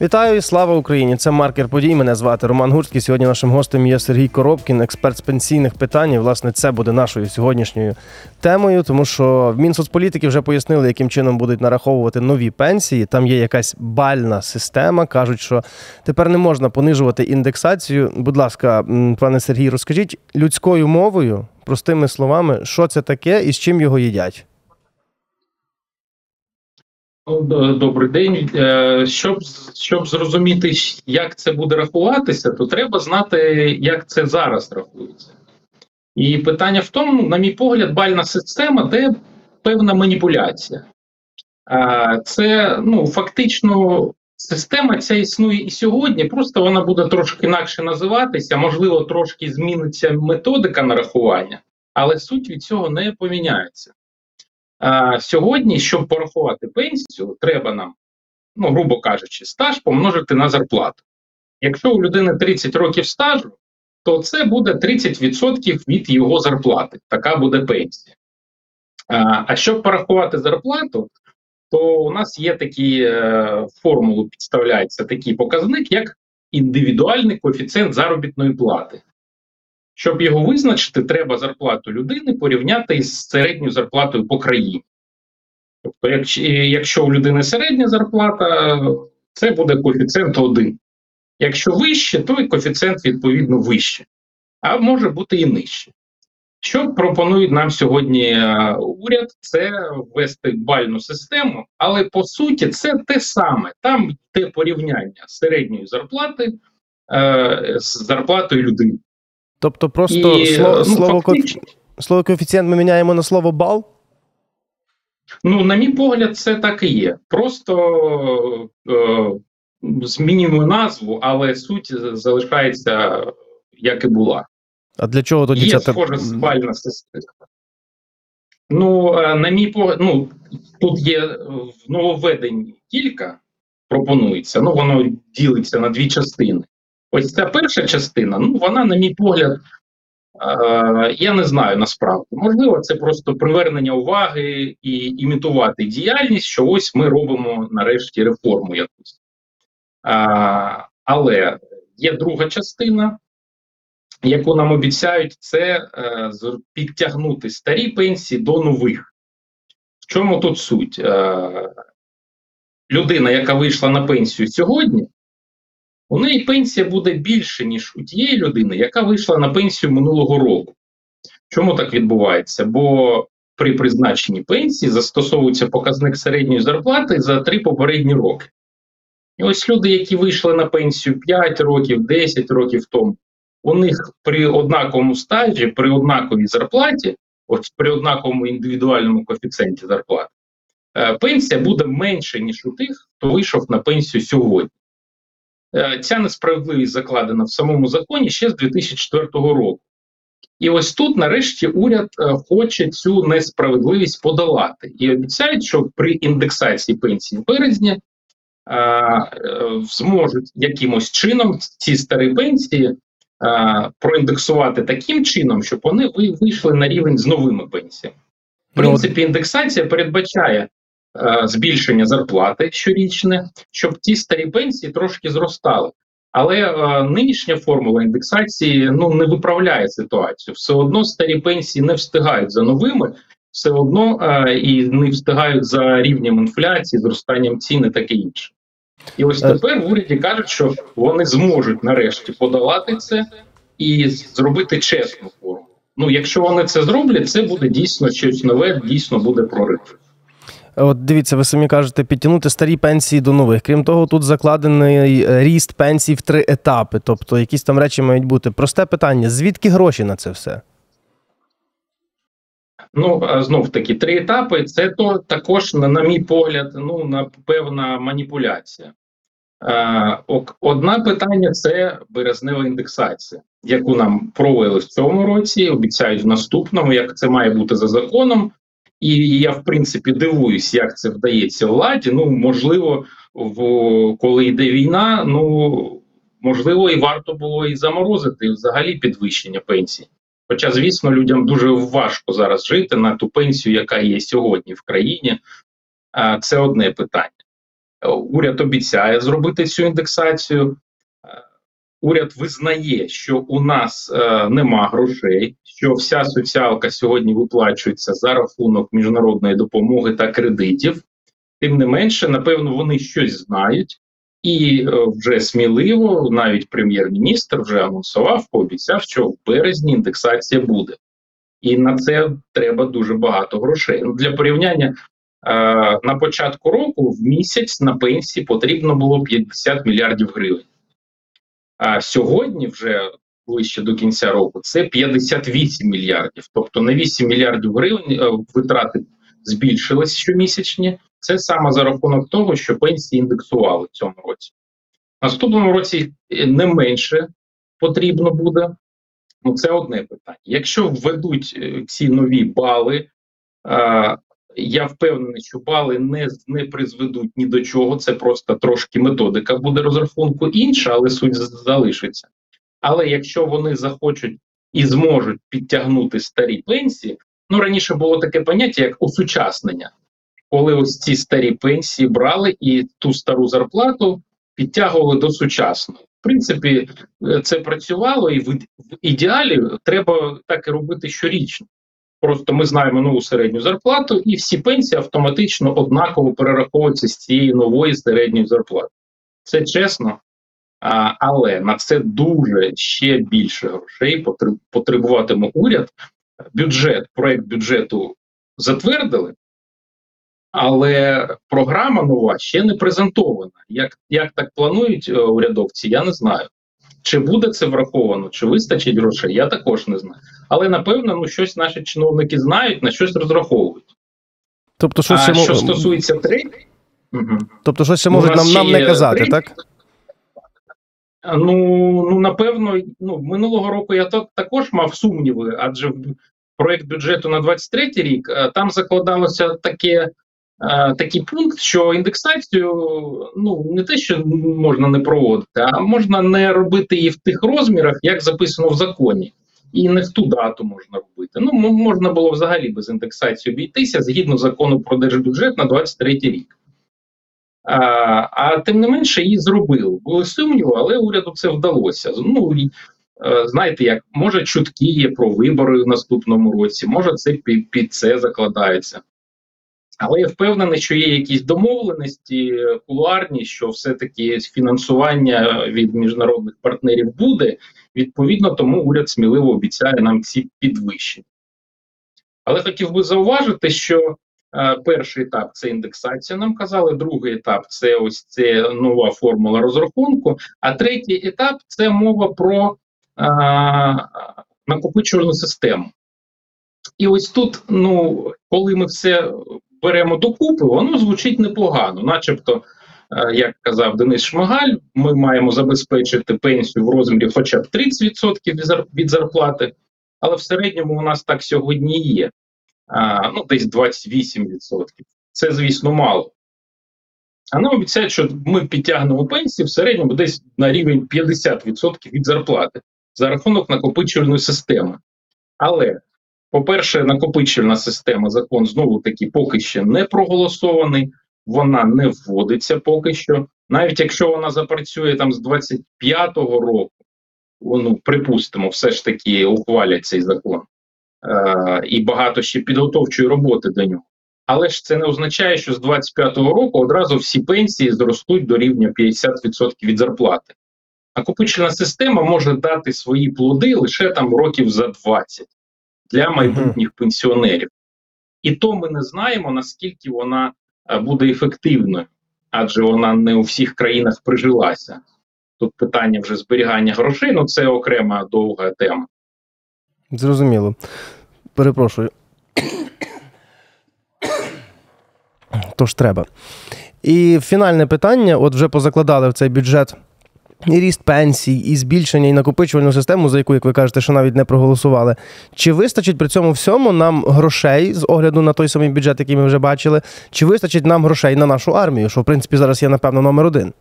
Вітаю і слава Україні! Це маркер подій. Мене звати Роман Гурський. Сьогодні нашим гостем є Сергій Коробкін, експерт з пенсійних питань. І, власне, це буде нашою сьогоднішньою темою, тому що в Мінсоцполітики вже пояснили, яким чином будуть нараховувати нові пенсії. Там є якась бальна система. кажуть, що тепер не можна понижувати індексацію. Будь ласка, пане Сергій, розкажіть людською мовою, простими словами, що це таке і з чим його їдять. Добрий день. Е, Щоб, щоб зрозуміти, як це буде рахуватися, то треба знати, як це зараз рахується. І питання в тому, на мій погляд, бальна система де певна маніпуляція. Це ну, фактично система ця існує і сьогодні, просто вона буде трошки інакше називатися, можливо, трошки зміниться методика нарахування, але суть від цього не поміняється. А, сьогодні, щоб порахувати пенсію, треба нам, ну, грубо кажучи, стаж помножити на зарплату. Якщо у людини 30 років стажу, то це буде 30% від його зарплати. Така буде пенсія. А, а щоб порахувати зарплату, то у нас є такі е, формулу, підставляється такий показник, як індивідуальний коефіцієнт заробітної плати. Щоб його визначити, треба зарплату людини порівняти із середньою зарплатою по країні. Тобто, якщо, у людини середня зарплата, це буде коефіцієнт 1. Якщо вище, то і коефіцієнт відповідно вище, а може бути і нижче. Що пропонує нам сьогодні е, уряд, це ввести бальну систему, але по суті це те саме. Там йде порівняння середньої зарплати е, з зарплатою людини. Тобто, просто І, слово, ну, слово, ко- фактично, слово коефіцієнт ми міняємо на слово бал. Ну, на мій погляд, це так і є. Просто е, змінюємо назву, але суть залишається як і була. А для чого тоді Є ця схожа спальна система. Ну, е, на мій погляд, ну, тут є е, в нововведенні кілька пропонується, ну воно ділиться на дві частини. Ось ця перша частина, ну вона, на мій погляд, е, я не знаю насправді. Можливо, це просто привернення уваги і імітувати діяльність, що ось ми робимо нарешті реформу якусь. А, але є друга частина, яку нам обіцяють, це е, підтягнути старі пенсії до нових. В чому тут суть? Е, людина, яка вийшла на пенсію сьогодні, у неї пенсія буде більше, ніж у тієї людини, яка вийшла на пенсію минулого року. Чому так відбувається? Бо при призначенні пенсії застосовується показник середньої зарплати за три попередні роки. І ось люди, які вийшли на пенсію 5 років, 10 років тому, у них при однаковому стажі, при однаковій зарплаті, от при однаковому індивідуальному коефіцієнті зарплати, е, пенсія буде менше, ніж у тих, хто вийшов на пенсію сьогодні. Е, Ця несправедливість закладена в самому законі ще з 2004 року. І ось тут, нарешті, уряд е, хоче цю несправедливість подолати і обіцяють, що при індексації пенсії в березні е, зможуть якимось чином ці старі пенсії проіндексувати таким чином, щоб вони вийшли на рівень з новими пенсіями. В принципі, індексація передбачає збільшення зарплати щорічне, щоб ті старі пенсії трошки зростали. Але е, нинішня формула індексації ну не виправляє ситуацію. Все одно старі пенсії не встигають за новими, все одно е, і не встигають за рівнем інфляції, зростанням цін і таке інше. І ось Е. тепер в уряді кажуть, що вони зможуть нарешті подолати це і зробити чесну форму. Ну, якщо вони це зроблять, це буде дійсно щось нове, дійсно буде прорив. От дивіться, ви самі кажете, підтягнути старі пенсії до нових. Крім того, тут закладений е, ріст пенсій в три етапи. Тобто, якісь там речі мають бути. Просте питання: звідки гроші на це все? Ну знов таки три етапи. Це то також, на, на мій погляд, ну на певна маніпуляція. Е, одне питання це березнева індексація, яку нам провели в цьому році. Обіцяють в наступному, як це має бути за законом. І я в принципі дивуюсь, як це вдається владі. Ну можливо, в коли йде війна, ну можливо, і варто було і заморозити взагалі підвищення пенсій. Хоча, звісно, людям дуже важко зараз жити на ту пенсію, яка є сьогодні в країні. Це одне питання. Уряд обіцяє зробити цю індексацію. Уряд визнає, що у нас е, нема грошей, що вся соціалка сьогодні виплачується за рахунок міжнародної допомоги та кредитів. Тим не менше, напевно, вони щось знають, і е, вже сміливо, навіть прем'єр-міністр вже анонсував, пообіцяв, що в березні індексація буде. І на це треба дуже багато грошей. Ну, Для порівняння е, на початку року в місяць на пенсії потрібно було 50 мільярдів гривень. А сьогодні, вже ближче до кінця року, це 58 мільярдів. Тобто на 8 мільярдів гривень е, витрати збільшились щомісячні. Це саме за рахунок того, що пенсії індексували в цьому році. Наступному році е, не менше потрібно буде. Ну, це одне питання. Якщо введуть е, ці нові бали, я впевнений, що бали не, не призведуть ні до чого. Це просто трошки методика буде розрахунку інша, але суть залишиться. Але якщо вони захочуть і зможуть підтягнути старі пенсії, ну раніше було таке поняття, як осучаснення, коли ось ці старі пенсії брали і ту стару зарплату підтягували до сучасної. В принципі, е, це працювало, і в ідеалі треба так і робити щорічно. Просто ми знаємо нову середню зарплату, і всі пенсії автоматично однаково перераховуються з цієї нової середньої зарплати. Це чесно, а, але на це дуже ще більше грошей потребуватиме уряд. Бюджет, проект бюджету затвердили, але програма нова ще не презентована. Як, як так планують е, урядовці, я не знаю. Чи буде це враховано, чи вистачить грошей, я також не знаю. Але напевно, ну щось наші чиновники знають, на щось розраховують. Тобто, щось а ще, що стосується третій, угу. тобто, щось ще можуть нам, нам не казати, третій. так? Ну, ну напевно, ну минулого року я так, також мав сумніви, адже в проект бюджету на 23 рік е, там закладалося таке. Е, Такий пункт, що індексацію ну не те, що можна не проводити, а можна не робити її в тих розмірах, як записано в законі, і не в ту дату можна робити. Ну можна було взагалі без індексації обійтися згідно закону про держбюджет на 23 рік. А, а тим не менше її зробили. Були сумніви, але уряду це вдалося. Ну і е, знаєте, як може чутки є про вибори в наступному році, може це під, під це закладається. Але я впевнений, що є якісь домовленості кулуарні, що все-таки фінансування від міжнародних партнерів буде. Відповідно, тому уряд сміливо обіцяє нам ці підвищення. Але хотів би зауважити, що Е, Перший етап це індексація, нам казали. Другий етап це ось це нова формула розрахунку. А третій етап це мова про е, накопичувальну систему. І ось тут, ну, коли ми все беремо докупи, воно звучить непогано, начебто. е, Як казав Денис Шмигаль, ми маємо забезпечити пенсію в розмірі хоча б 30% від зарплати, але в середньому у нас так сьогодні є а, ну, десь 28%. Це, звісно, мало. А нам обіцяють, що ми підтягнемо пенсії в середньому десь на рівень 50% від зарплати за рахунок накопичувальної системи. Але, по-перше, накопичувальна система, закон знову таки поки що не проголосований, вона не вводиться поки що. Навіть якщо вона запрацює там з 25-го року, ну, припустимо, все ж таки ухвалять цей закон е, і багато ще підготовчої роботи до нього. Але ж це не означає, що з 25-го року одразу всі пенсії зростуть до рівня 50% від зарплати. Накопичена система може дати свої плоди лише там років за 20 для майбутніх пенсіонерів. І то ми не знаємо, наскільки вона е, буде ефективною, адже вона не у всіх країнах прижилася. Тут питання вже зберігання грошей, ну це окрема довга тема. Зрозуміло. Перепрошую. Тож треба. І фінальне питання: от вже позакладали в цей бюджет і ріст пенсій, і збільшення, і накопичувальну систему, за яку, як ви кажете, що навіть не проголосували. Чи вистачить при цьому всьому нам грошей з огляду на той самий бюджет, який ми вже бачили? Чи вистачить нам грошей на нашу армію, що в принципі зараз є, напевно, номер один?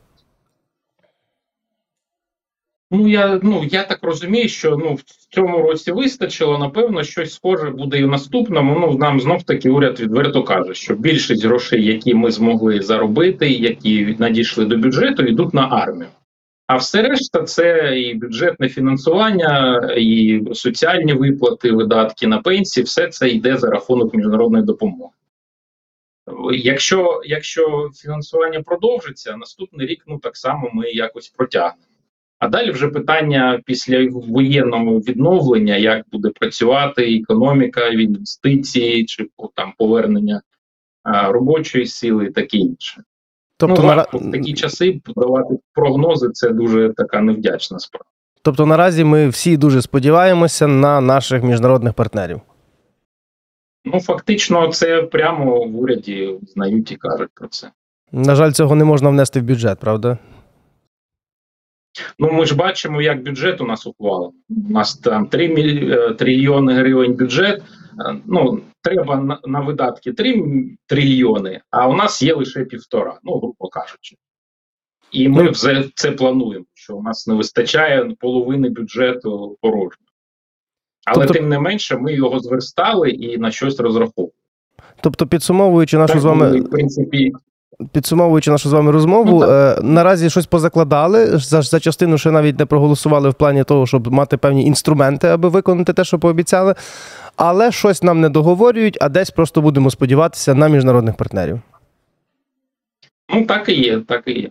Ну я ну я так розумію, що ну в цьому році вистачило. Напевно, щось схоже буде і в наступному. Ну нам знов таки уряд відверто каже, що більшість грошей, які ми змогли заробити, які надійшли до бюджету, йдуть на армію. А все решта це і бюджетне фінансування, і соціальні виплати, видатки на пенсії, все це йде за рахунок міжнародної допомоги. Якщо, якщо фінансування продовжиться, наступний рік ну так само ми якось протягнемо. А далі вже питання після воєнного відновлення, як буде працювати економіка, інвестиції чи там повернення а, робочої сили, і таке інше. Тобто, ну, нара... в такі часи давати прогнози це дуже така невдячна справа. тобто наразі ми всі дуже сподіваємося на наших міжнародних партнерів. Ну фактично, це прямо в уряді знають і кажуть про це. На жаль, цього не можна внести в бюджет, правда? Ну ми ж бачимо, як бюджет у нас ухвалений. У нас там 3 міль... е, трильйони гривень бюджет. Ну треба на, на видатки 3 трильйони, а у нас є лише півтора, ну грубо кажучи. І ми Ну, вже це плануємо, що у нас не вистачає половини бюджету порожньо. Але Тобто- тим не менше, ми його зверстали і на щось розраховували. Тобто, підсумовуючи нашу Так, з вами ми, в принципі, підсумовуючи нашу з вами розмову, Ну, е, наразі щось позакладали. За, за частину ще навіть не проголосували в плані того, щоб мати певні інструменти, аби виконати те, що пообіцяли. Але щось нам не договорюють, а десь просто будемо сподіватися на міжнародних партнерів. ну так і є, так і є.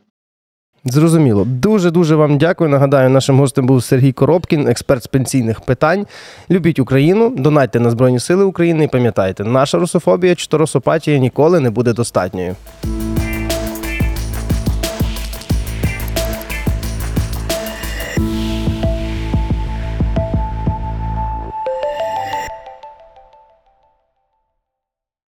Зрозуміло. Дуже дуже вам дякую. Нагадаю, нашим гостем був Сергій Коробкін, експерт з пенсійних питань. Любіть Україну, донатьте на Збройні Сили України і пам'ятайте, наша русофобія чи то русопатія ніколи не буде достатньою.